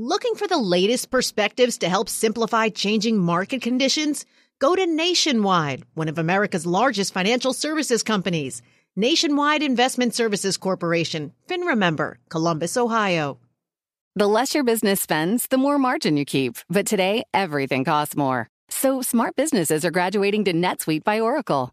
Looking for the latest perspectives to help simplify changing market conditions? Go to Nationwide, one of America's largest financial services companies. Nationwide Investment Services Corporation, FINRA member, Columbus, Ohio. The less your business spends, the more margin you keep. But today, everything costs more. So smart businesses are graduating to NetSuite by Oracle.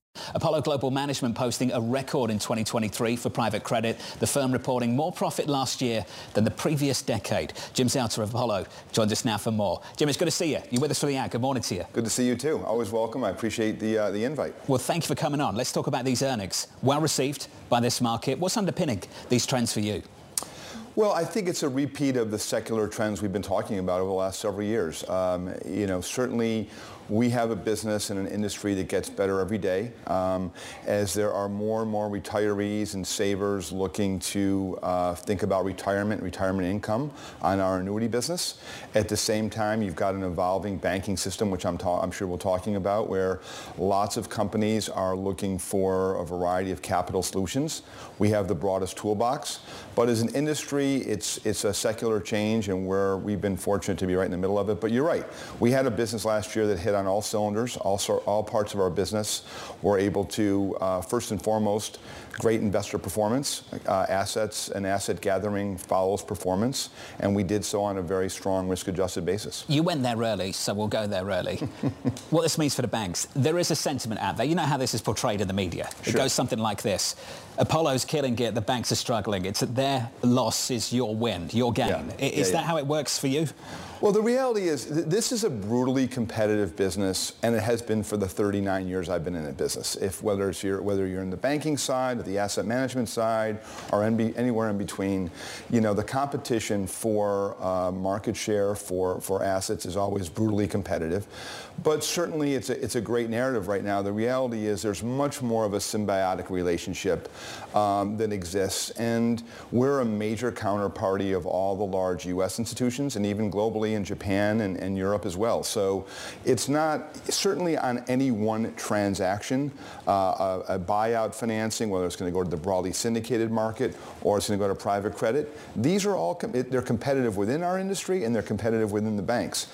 Apollo Global Management posting a record in 2023 for private credit, the firm reporting more profit last year than the previous decade. Jim Zelter of Apollo joins us now for more. Jim, it's good to see you. You're with us for the ad. Good morning to you. Good to see you too. Always welcome. I appreciate the, uh, the invite. Well, thank you for coming on. Let's talk about these earnings. Well received by this market. What's underpinning these trends for you? Well, I think it's a repeat of the secular trends we've been talking about over the last several years. Um, you know, certainly we have a business and an industry that gets better every day um, as there are more and more retirees and savers looking to uh, think about retirement, retirement income on our annuity business. At the same time, you've got an evolving banking system, which I'm, ta- I'm sure we're talking about, where lots of companies are looking for a variety of capital solutions. We have the broadest toolbox, but as an industry, it's, it's a secular change and where we've been fortunate to be right in the middle of it. But you're right. We had a business last year that hit on all cylinders, all, all parts of our business. We're able to, uh, first and foremost, great investor performance. Uh, assets and asset gathering follows performance, and we did so on a very strong risk-adjusted basis. You went there early, so we'll go there early. what this means for the banks, there is a sentiment out there. You know how this is portrayed in the media. Sure. It goes something like this. Apollo's killing it, the banks are struggling. It's their loss is your win, your gain. Yeah. Is yeah, that yeah. how it works for you? Well, the reality is th- this is a brutally competitive business, and it has been for the 39 years I've been in the business. If whether it's your, whether you're in the banking side, or the asset management side, or NB, anywhere in between, you know the competition for uh, market share for for assets is always brutally competitive. But certainly, it's a it's a great narrative right now. The reality is there's much more of a symbiotic relationship um, that exists, and we're a major counterparty of all the large U.S. institutions and even globally in Japan and, and Europe as well. So it's not certainly on any one transaction, uh, a, a, buyout financing, whether it's going to go to the broadly syndicated market or it's going to go to private credit. These are all com- they're competitive within our industry and they're competitive within the banks.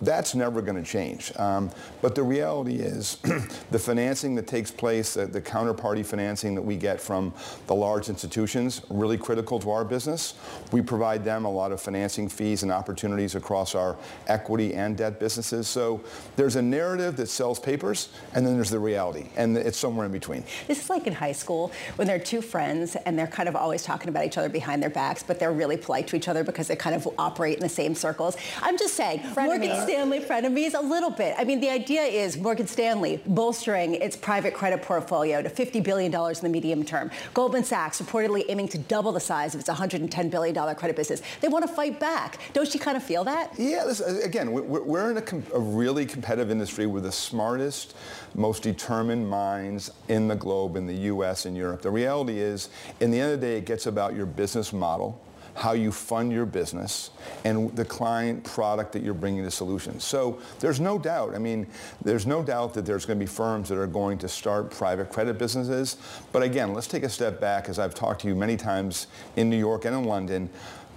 That's never going to change. Um, but the reality is the financing that takes place, uh, the counterparty financing that we get from the large institutions, really critical to our business. We provide them a lot of financing fees and opportunities across our equity and debt businesses. So there's a narrative that sells papers, and then there's the reality, and it's somewhere in between. This is like in high school when they're two friends and they're kind of always talking about each other behind their backs, but they're really polite to each other because they kind of operate in the same circles. I'm just saying, Morgan Stanley frenemies a little bit. I mean, the idea is Morgan Stanley bolstering its private credit portfolio to $50 billion in the medium term. Goldman Sachs reportedly aiming to double the size of its $110 billion credit business. They want to fight back. Don't you kind of feel that? Yeah, this, uh, again, we're in a, a really competitive industry with the smartest, most determined minds in the globe, in the U.S. and Europe. The reality is, in the end of the day, it gets about your business model how you fund your business, and the client product that you're bringing to solutions. So there's no doubt, I mean, there's no doubt that there's going to be firms that are going to start private credit businesses. But again, let's take a step back, as I've talked to you many times in New York and in London.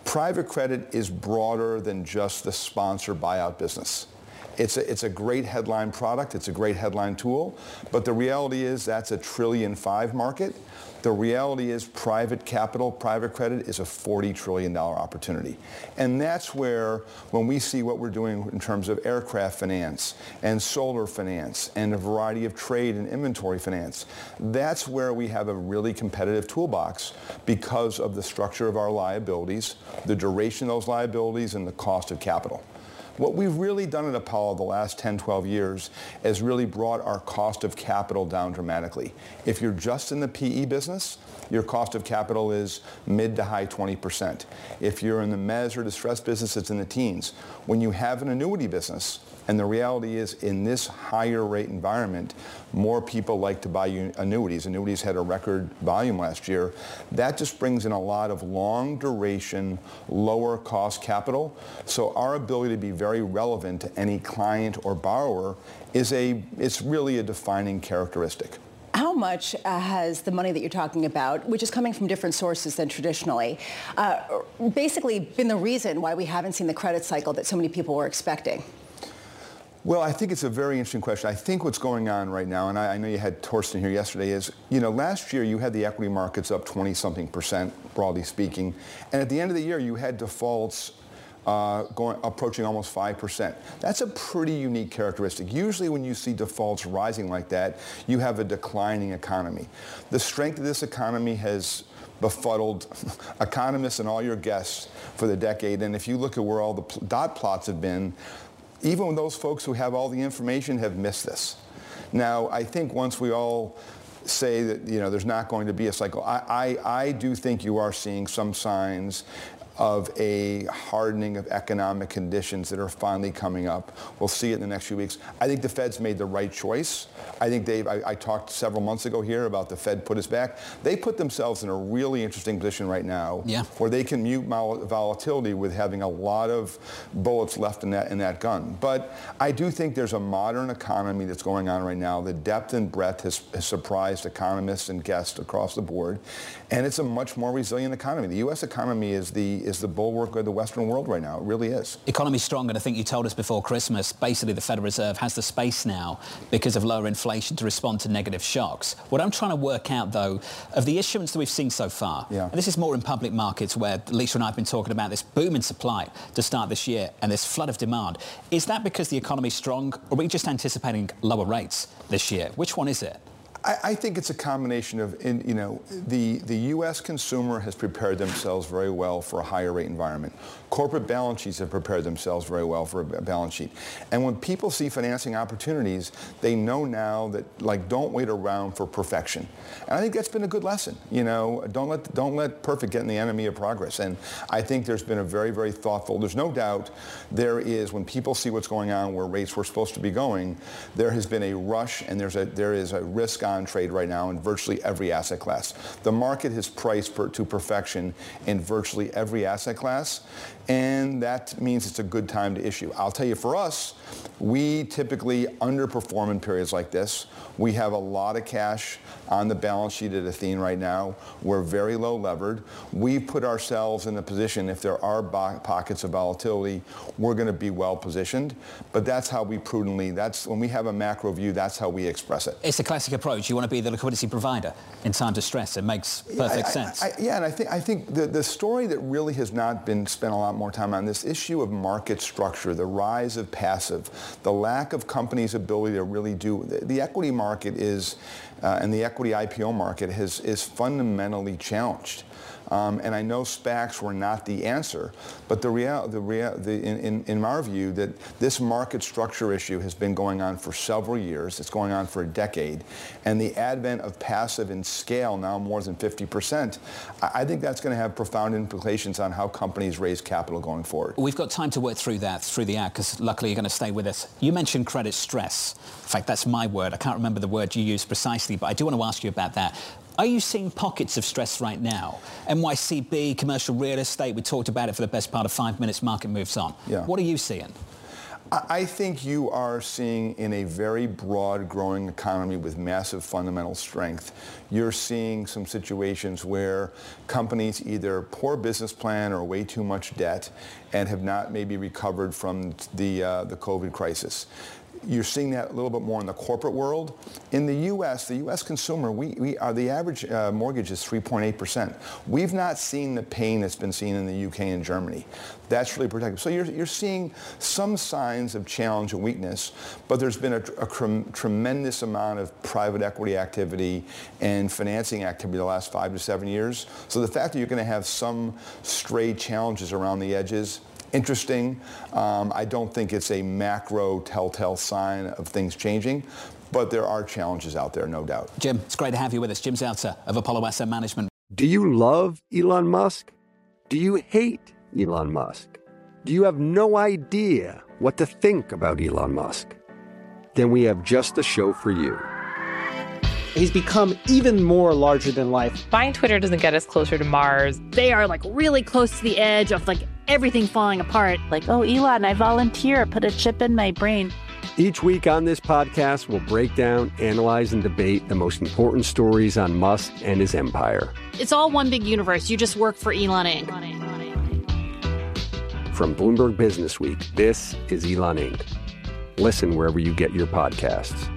Private credit is broader than just the sponsor buyout business. It's a, it's a great headline product. It's a great headline tool. But the reality is that's a trillion five market. The reality is private capital, private credit is a $40 trillion opportunity. And that's where, when we see what we're doing in terms of aircraft finance and solar finance and a variety of trade and inventory finance, that's where we have a really competitive toolbox because of the structure of our liabilities, the duration of those liabilities, and the cost of capital. What we've really done at Apollo the last 10, 12 years is really brought our cost of capital down dramatically. If you're just in the PE business, your cost of capital is mid to high 20%. If you're in the mezz or distressed business, it's in the teens. When you have an annuity business, and the reality is in this higher rate environment, more people like to buy annuities. Annuities had a record volume last year. That just brings in a lot of long duration, lower cost capital. So our ability to be very relevant to any client or borrower is a, it's really a defining characteristic. How much uh, has the money that you're talking about, which is coming from different sources than traditionally, uh, basically been the reason why we haven't seen the credit cycle that so many people were expecting? Well, I think it's a very interesting question. I think what's going on right now, and I, I know you had Torsten here yesterday, is, you know, last year you had the equity markets up 20-something percent, broadly speaking, and at the end of the year you had defaults uh, going approaching almost 5%. That's a pretty unique characteristic. Usually when you see defaults rising like that, you have a declining economy. The strength of this economy has befuddled economists and all your guests for the decade. And if you look at where all the dot plots have been, even those folks who have all the information have missed this. Now, I think once we all say that you know there's not going to be a cycle. I, I, I do think you are seeing some signs of a hardening of economic conditions that are finally coming up. We'll see it in the next few weeks. I think the Fed's made the right choice. I think they've, I, I, talked several months ago here about the Fed put us back. They put themselves in a really interesting position right now yeah. where they can mute volatility with having a lot of bullets left in that, in that gun. But I do think there's a modern economy that's going on right now. The depth and breadth has, has surprised economists and guests across the board. And it's a much more resilient economy. The U.S. economy is the is the bulwark of the Western world right now. It really is. Economy's strong, and I think you told us before Christmas, basically the Federal Reserve has the space now because of lower inflation to respond to negative shocks. What I'm trying to work out, though, of the issuance that we've seen so far, yeah. and this is more in public markets where Lisa and I have been talking about this boom in supply to start this year and this flood of demand. Is that because the economy's strong, or are we just anticipating lower rates this year? Which one is it? I, I, think it's a combination of, in, you know, the, the U.S. consumer has prepared themselves very well for a higher rate environment. Corporate balance sheets have prepared themselves very well for a balance sheet. And when people see financing opportunities, they know now that, like, don't wait around for perfection. And I think that's been a good lesson. You know, don't let, don't let perfect get in the enemy of progress. And I think there's been a very, very thoughtful, there's no doubt there is, when people see what's going on where rates were supposed to be going, there has been a rush and there's a, there is a risk trade right now in virtually every asset class. The market has priced per, to perfection in virtually every asset class, and that means it's a good time to issue. I'll tell you, for us, we typically underperform in periods like this. We have a lot of cash on the balance sheet at Athene right now. We're very low levered. We've put ourselves in a position, if there are pockets of volatility, we're going to be well positioned. But that's how we prudently, that's when we have a macro view, that's how we express it. It's a classic approach. You want to be the liquidity provider in times of stress. It makes perfect yeah, I, sense. I, I, yeah, and I think, I think the, the story that really has not been spent a lot more time on this issue of market structure, the rise of passive, the lack of companies' ability to really do, the, the equity market is, uh, and the equity IPO market has, is fundamentally challenged. Um, and I know SPACs were not the answer, but the real, the real, the, in, in, in our view, that this market structure issue has been going on for several years. It's going on for a decade, and the advent of passive in scale now more than 50%. I, I think that's going to have profound implications on how companies raise capital going forward. We've got time to work through that through the ad because luckily you're going to stay with us. You mentioned credit stress. In fact, that's my word. I can't remember the word you used precisely, but I do want to ask you about that. Are you seeing pockets of stress right now? NYCB, commercial real estate, we talked about it for the best part of five minutes, market moves on. Yeah. What are you seeing? I think you are seeing in a very broad growing economy with massive fundamental strength, you're seeing some situations where companies either poor business plan or way too much debt and have not maybe recovered from the, uh, the COVID crisis. You're seeing that a little bit more in the corporate world. In the U.S., the U.S. consumer, we, we are the average uh, mortgage is 3.8%. We've not seen the pain that's been seen in the U.K. and Germany. That's really protective. So you're, you're seeing some signs of challenge and weakness, but there's been a, a tremendous amount of private equity activity and financing activity the last five to seven years. So the fact that you're going to have some stray challenges around the edges interesting. Um, I don't think it's a macro telltale sign of things changing, but there are challenges out there, no doubt. Jim, it's great to have you with us. Jim Zelter of Apollo Asset Management. Do you love Elon Musk? Do you hate Elon Musk? Do you have no idea what to think about Elon Musk? Then we have just the show for you. He's become even more larger than life. Buying Twitter doesn't get us closer to Mars. They are like really close to the edge of like everything falling apart. Like, oh, Elon, I volunteer, put a chip in my brain. Each week on this podcast, we'll break down, analyze, and debate the most important stories on Musk and his empire. It's all one big universe. You just work for Elon Inc. From Bloomberg Business Week, this is Elon Inc. Listen wherever you get your podcasts.